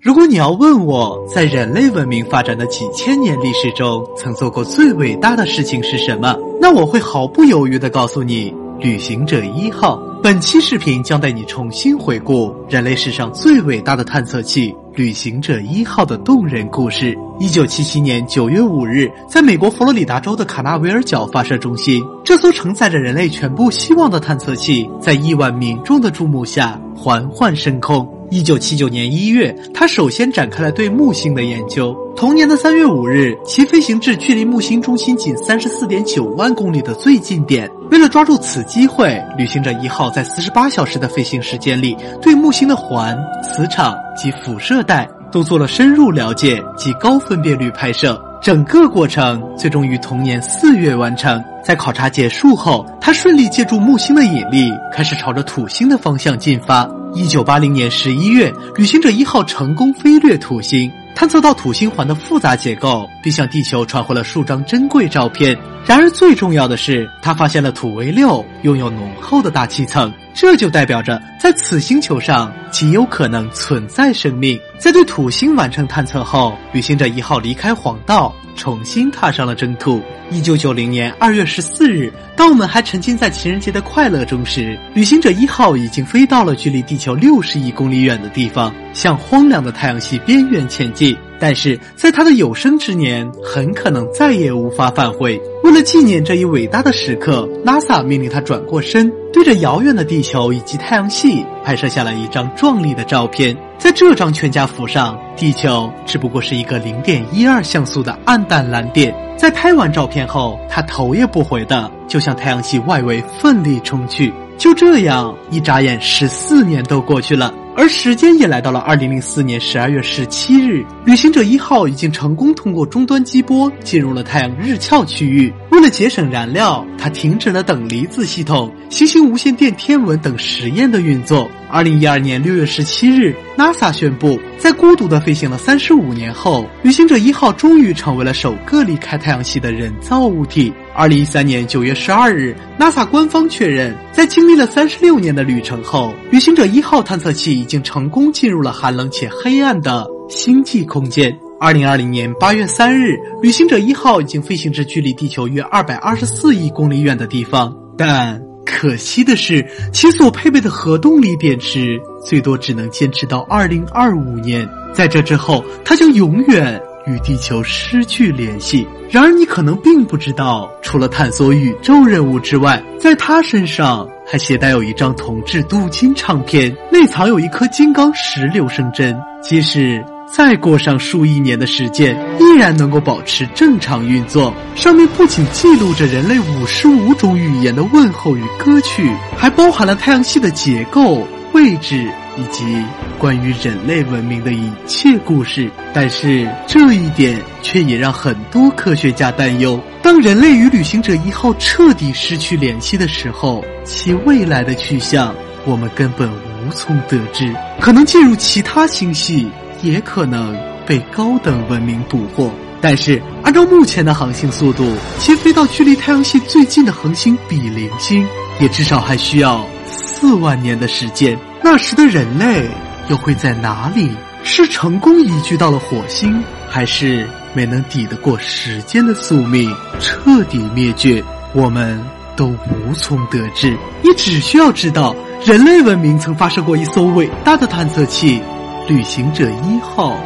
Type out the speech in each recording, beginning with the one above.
如果你要问我在人类文明发展的几千年历史中，曾做过最伟大的事情是什么，那我会毫不犹豫地告诉你：旅行者一号。本期视频将带你重新回顾人类史上最伟大的探测器——旅行者一号的动人故事。一九七七年九月五日，在美国佛罗里达州的卡纳维尔角发射中心，这艘承载着人类全部希望的探测器，在亿万民众的注目下缓缓升空。一九七九年一月，他首先展开了对木星的研究。同年的三月五日，其飞行至距离木星中心仅三十四点九万公里的最近点。为了抓住此机会，旅行者一号在四十八小时的飞行时间里，对木星的环、磁场及辐射带都做了深入了解及高分辨率拍摄。整个过程最终于同年四月完成。在考察结束后，他顺利借助木星的引力，开始朝着土星的方向进发。一九八零年十一月，旅行者一号成功飞掠土星，探测到土星环的复杂结构，并向地球传回了数张珍贵照片。然而，最重要的是，他发现了土卫六拥有浓厚的大气层，这就代表着在此星球上极有可能存在生命。在对土星完成探测后，旅行者一号离开黄道。重新踏上了征途。一九九零年二月十四日，当我们还沉浸在情人节的快乐中时，旅行者一号已经飞到了距离地球六十亿公里远的地方，向荒凉的太阳系边缘前进。但是，在他的有生之年，很可能再也无法返回。为了纪念这一伟大的时刻，NASA 命令他转过身，对着遥远的地球以及太阳系拍摄下了一张壮丽的照片。在这张全家福上，地球只不过是一个零点一二像素的暗淡蓝点。在拍完照片后，他头也不回的就向太阳系外围奋力冲去。就这样，一眨眼，十四年都过去了。而时间也来到了二零零四年十二月十七日，旅行者一号已经成功通过终端激波进入了太阳日鞘区域。为了节省燃料，它停止了等离子系统、行星无线电天文等实验的运作。二零一二年六月十七日，NASA 宣布，在孤独的飞行了三十五年后，旅行者一号终于成为了首个离开太阳系的人造物体。二零一三年九月十二日，NASA 官方确认，在经历了三十六年的旅程后，旅行者一号探测器已经成功进入了寒冷且黑暗的星际空间。二零二零年八月三日，旅行者一号已经飞行至距离地球约二百二十四亿公里远的地方，但。可惜的是，其所配备的核动力电池最多只能坚持到二零二五年，在这之后，它将永远与地球失去联系。然而，你可能并不知道，除了探索宇宙任务之外，在它身上还携带有一张铜制镀金唱片，内藏有一颗金刚石留声针，即使。再过上数亿年的时间，依然能够保持正常运作。上面不仅记录着人类五十五种语言的问候与歌曲，还包含了太阳系的结构、位置以及关于人类文明的一切故事。但是这一点却也让很多科学家担忧：当人类与旅行者一号彻底失去联系的时候，其未来的去向我们根本无从得知，可能进入其他星系。也可能被高等文明捕获，但是按照目前的航行速度，其飞到距离太阳系最近的恒星比邻星，也至少还需要四万年的时间。那时的人类又会在哪里？是成功移居到了火星，还是没能抵得过时间的宿命，彻底灭绝？我们都无从得知。你只需要知道，人类文明曾发射过一艘伟大的探测器。旅行者一号，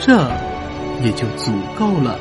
这也就足够了。